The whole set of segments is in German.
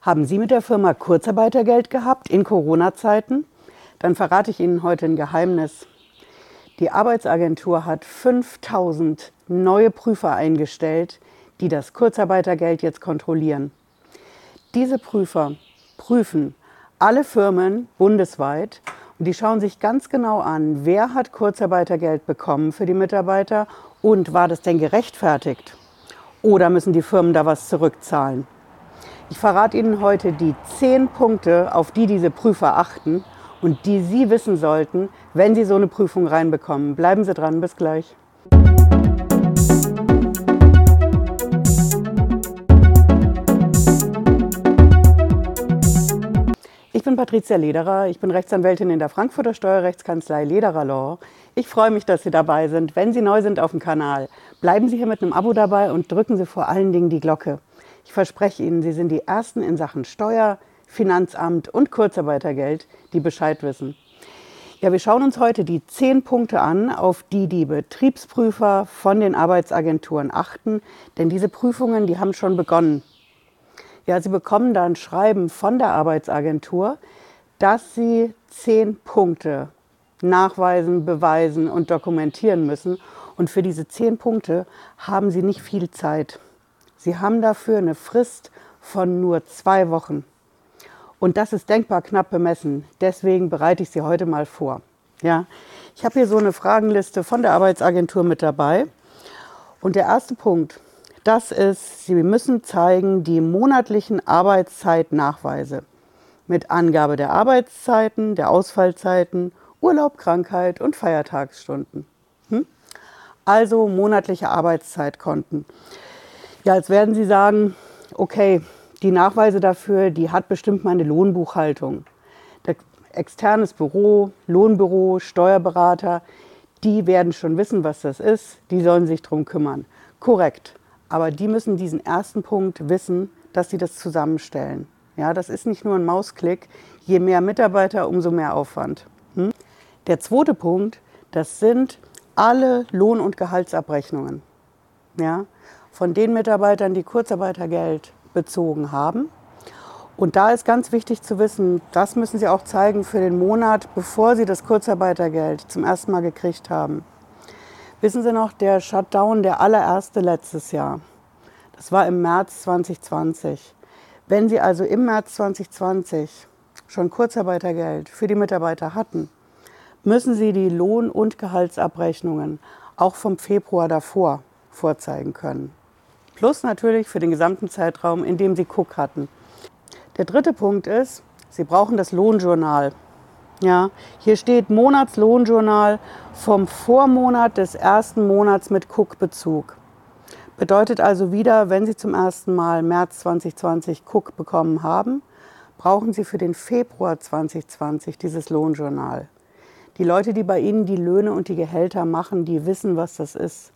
Haben Sie mit der Firma Kurzarbeitergeld gehabt in Corona-Zeiten? Dann verrate ich Ihnen heute ein Geheimnis. Die Arbeitsagentur hat 5000 neue Prüfer eingestellt, die das Kurzarbeitergeld jetzt kontrollieren. Diese Prüfer prüfen alle Firmen bundesweit und die schauen sich ganz genau an, wer hat Kurzarbeitergeld bekommen für die Mitarbeiter und war das denn gerechtfertigt? Oder müssen die Firmen da was zurückzahlen? Ich verrate Ihnen heute die zehn Punkte, auf die diese Prüfer achten und die Sie wissen sollten, wenn Sie so eine Prüfung reinbekommen. Bleiben Sie dran, bis gleich. Ich bin Patricia Lederer, ich bin Rechtsanwältin in der Frankfurter Steuerrechtskanzlei Lederer Law. Ich freue mich, dass Sie dabei sind. Wenn Sie neu sind auf dem Kanal, bleiben Sie hier mit einem Abo dabei und drücken Sie vor allen Dingen die Glocke. Ich verspreche Ihnen, Sie sind die Ersten in Sachen Steuer, Finanzamt und Kurzarbeitergeld, die Bescheid wissen. Ja, wir schauen uns heute die zehn Punkte an, auf die die Betriebsprüfer von den Arbeitsagenturen achten, denn diese Prüfungen, die haben schon begonnen. Ja, sie bekommen da ein Schreiben von der Arbeitsagentur, dass sie zehn Punkte nachweisen, beweisen und dokumentieren müssen. Und für diese zehn Punkte haben sie nicht viel Zeit. Sie haben dafür eine Frist von nur zwei Wochen. Und das ist denkbar knapp bemessen. Deswegen bereite ich sie heute mal vor. Ja, ich habe hier so eine Fragenliste von der Arbeitsagentur mit dabei. Und der erste Punkt, das ist, Sie müssen zeigen die monatlichen Arbeitszeitnachweise mit Angabe der Arbeitszeiten, der Ausfallzeiten, Urlaub, Krankheit und Feiertagsstunden. Hm? Also monatliche Arbeitszeitkonten. Ja, jetzt werden Sie sagen, okay, die Nachweise dafür, die hat bestimmt meine Lohnbuchhaltung. Der externes Büro, Lohnbüro, Steuerberater, die werden schon wissen, was das ist. Die sollen sich darum kümmern. Korrekt. Aber die müssen diesen ersten Punkt wissen, dass sie das zusammenstellen. Ja, das ist nicht nur ein Mausklick. Je mehr Mitarbeiter, umso mehr Aufwand. Hm? Der zweite Punkt, das sind alle Lohn- und Gehaltsabrechnungen. Ja, von den Mitarbeitern, die Kurzarbeitergeld bezogen haben. Und da ist ganz wichtig zu wissen, das müssen Sie auch zeigen für den Monat, bevor Sie das Kurzarbeitergeld zum ersten Mal gekriegt haben. Wissen Sie noch, der Shutdown, der allererste letztes Jahr, das war im März 2020. Wenn Sie also im März 2020 schon Kurzarbeitergeld für die Mitarbeiter hatten, müssen Sie die Lohn- und Gehaltsabrechnungen auch vom Februar davor vorzeigen können. Plus natürlich für den gesamten Zeitraum, in dem Sie Cook hatten. Der dritte Punkt ist, Sie brauchen das Lohnjournal. Ja, hier steht Monatslohnjournal vom Vormonat des ersten Monats mit Cook-Bezug. Bedeutet also wieder, wenn Sie zum ersten Mal März 2020 Cook bekommen haben, brauchen Sie für den Februar 2020 dieses Lohnjournal. Die Leute, die bei Ihnen die Löhne und die Gehälter machen, die wissen, was das ist.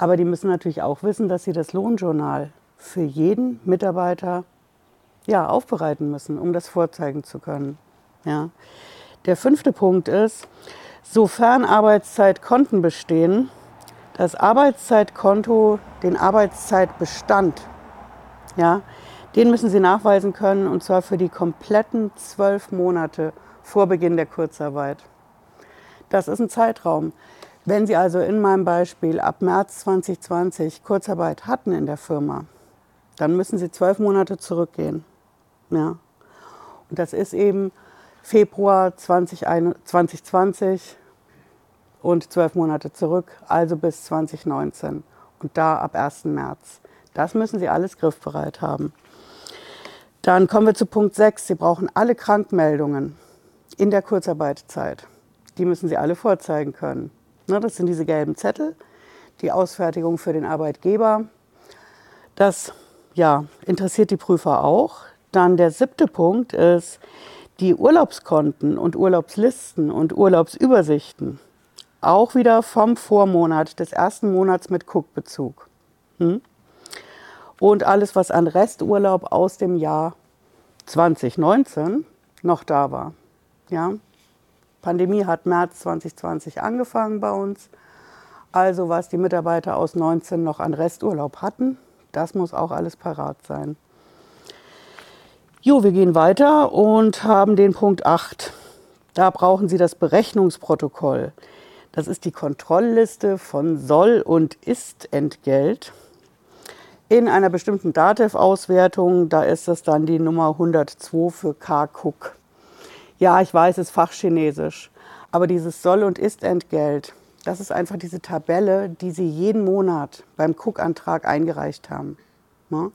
Aber die müssen natürlich auch wissen, dass sie das Lohnjournal für jeden Mitarbeiter ja, aufbereiten müssen, um das vorzeigen zu können. Ja. Der fünfte Punkt ist, sofern Arbeitszeitkonten bestehen, das Arbeitszeitkonto, den Arbeitszeitbestand, ja, den müssen Sie nachweisen können und zwar für die kompletten zwölf Monate vor Beginn der Kurzarbeit. Das ist ein Zeitraum. Wenn Sie also in meinem Beispiel ab März 2020 Kurzarbeit hatten in der Firma, dann müssen Sie zwölf Monate zurückgehen. Ja. Und das ist eben Februar 2020 und zwölf Monate zurück, also bis 2019 und da ab 1. März. Das müssen Sie alles griffbereit haben. Dann kommen wir zu Punkt 6. Sie brauchen alle Krankmeldungen in der Kurzarbeitszeit. Die müssen Sie alle vorzeigen können. Ne, das sind diese gelben Zettel, die Ausfertigung für den Arbeitgeber. Das ja, interessiert die Prüfer auch. Dann der siebte Punkt ist die Urlaubskonten und Urlaubslisten und Urlaubsübersichten. Auch wieder vom Vormonat des ersten Monats mit Cook-Bezug. Hm? Und alles, was an Resturlaub aus dem Jahr 2019 noch da war. Ja, Pandemie hat März 2020 angefangen bei uns. Also was die Mitarbeiter aus 19 noch an Resturlaub hatten, das muss auch alles parat sein. Jo, wir gehen weiter und haben den Punkt 8. Da brauchen Sie das Berechnungsprotokoll. Das ist die Kontrollliste von Soll- und Ist-Entgelt. In einer bestimmten DATEV-Auswertung, da ist das dann die Nummer 102 für K-Cook. Ja, ich weiß, es ist Fachchinesisch, aber dieses Soll- und Ist-Entgelt, das ist einfach diese Tabelle, die Sie jeden Monat beim Cook-Antrag eingereicht haben. Ne?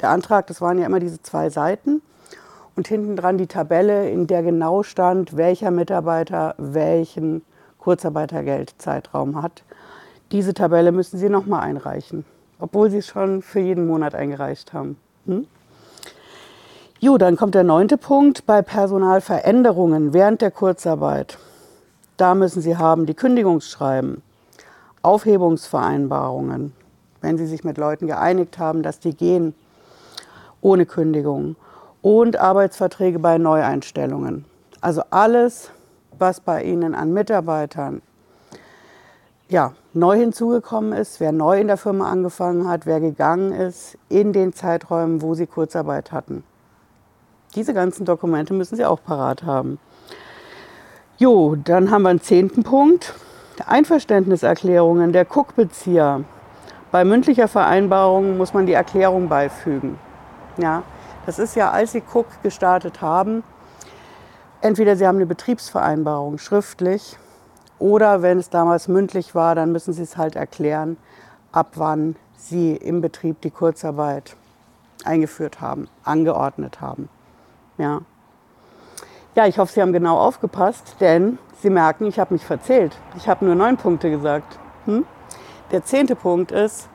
Der Antrag, das waren ja immer diese zwei Seiten und hinten dran die Tabelle, in der genau stand, welcher Mitarbeiter welchen Kurzarbeitergeldzeitraum hat. Diese Tabelle müssen Sie nochmal einreichen obwohl sie es schon für jeden Monat eingereicht haben. Hm? Jo, dann kommt der neunte Punkt bei Personalveränderungen während der Kurzarbeit. Da müssen Sie haben die Kündigungsschreiben, Aufhebungsvereinbarungen, wenn Sie sich mit Leuten geeinigt haben, dass die gehen ohne Kündigung und Arbeitsverträge bei Neueinstellungen. Also alles, was bei Ihnen an Mitarbeitern ja, neu hinzugekommen ist, wer neu in der Firma angefangen hat, wer gegangen ist in den Zeiträumen, wo sie Kurzarbeit hatten. Diese ganzen Dokumente müssen Sie auch parat haben. Jo, dann haben wir einen zehnten Punkt. Einverständniserklärungen der Cook-Bezieher. Bei mündlicher Vereinbarung muss man die Erklärung beifügen. Ja, das ist ja, als Sie Cook gestartet haben, entweder Sie haben eine Betriebsvereinbarung schriftlich oder wenn es damals mündlich war, dann müssen Sie es halt erklären, ab wann Sie im Betrieb die Kurzarbeit eingeführt haben, angeordnet haben. Ja. Ja, ich hoffe, Sie haben genau aufgepasst, denn Sie merken, ich habe mich verzählt. Ich habe nur neun Punkte gesagt. Hm? Der zehnte Punkt ist,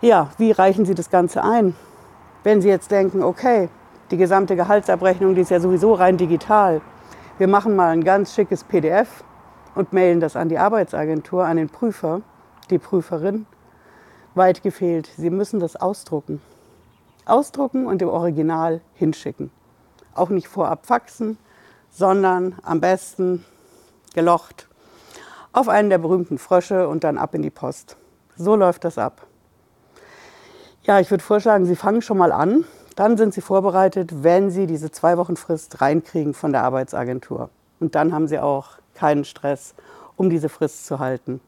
ja, wie reichen Sie das Ganze ein? Wenn Sie jetzt denken, okay, die gesamte Gehaltsabrechnung, die ist ja sowieso rein digital. Wir machen mal ein ganz schickes PDF und mailen das an die Arbeitsagentur, an den Prüfer, die Prüferin. Weit gefehlt, Sie müssen das ausdrucken. Ausdrucken und im Original hinschicken. Auch nicht vorab faxen, sondern am besten gelocht auf einen der berühmten Frösche und dann ab in die Post. So läuft das ab. Ja, ich würde vorschlagen, Sie fangen schon mal an. Dann sind Sie vorbereitet, wenn Sie diese zwei Wochen Frist reinkriegen von der Arbeitsagentur. Und dann haben Sie auch keinen Stress, um diese Frist zu halten.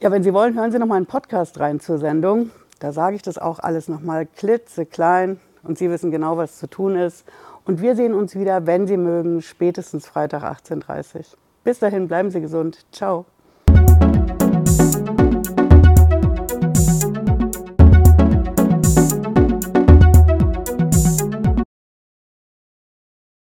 Ja, wenn Sie wollen, hören Sie noch mal einen Podcast rein zur Sendung. Da sage ich das auch alles noch mal klitzeklein und Sie wissen genau, was zu tun ist. Und wir sehen uns wieder, wenn Sie mögen, spätestens Freitag 18.30 Uhr. Bis dahin, bleiben Sie gesund. Ciao.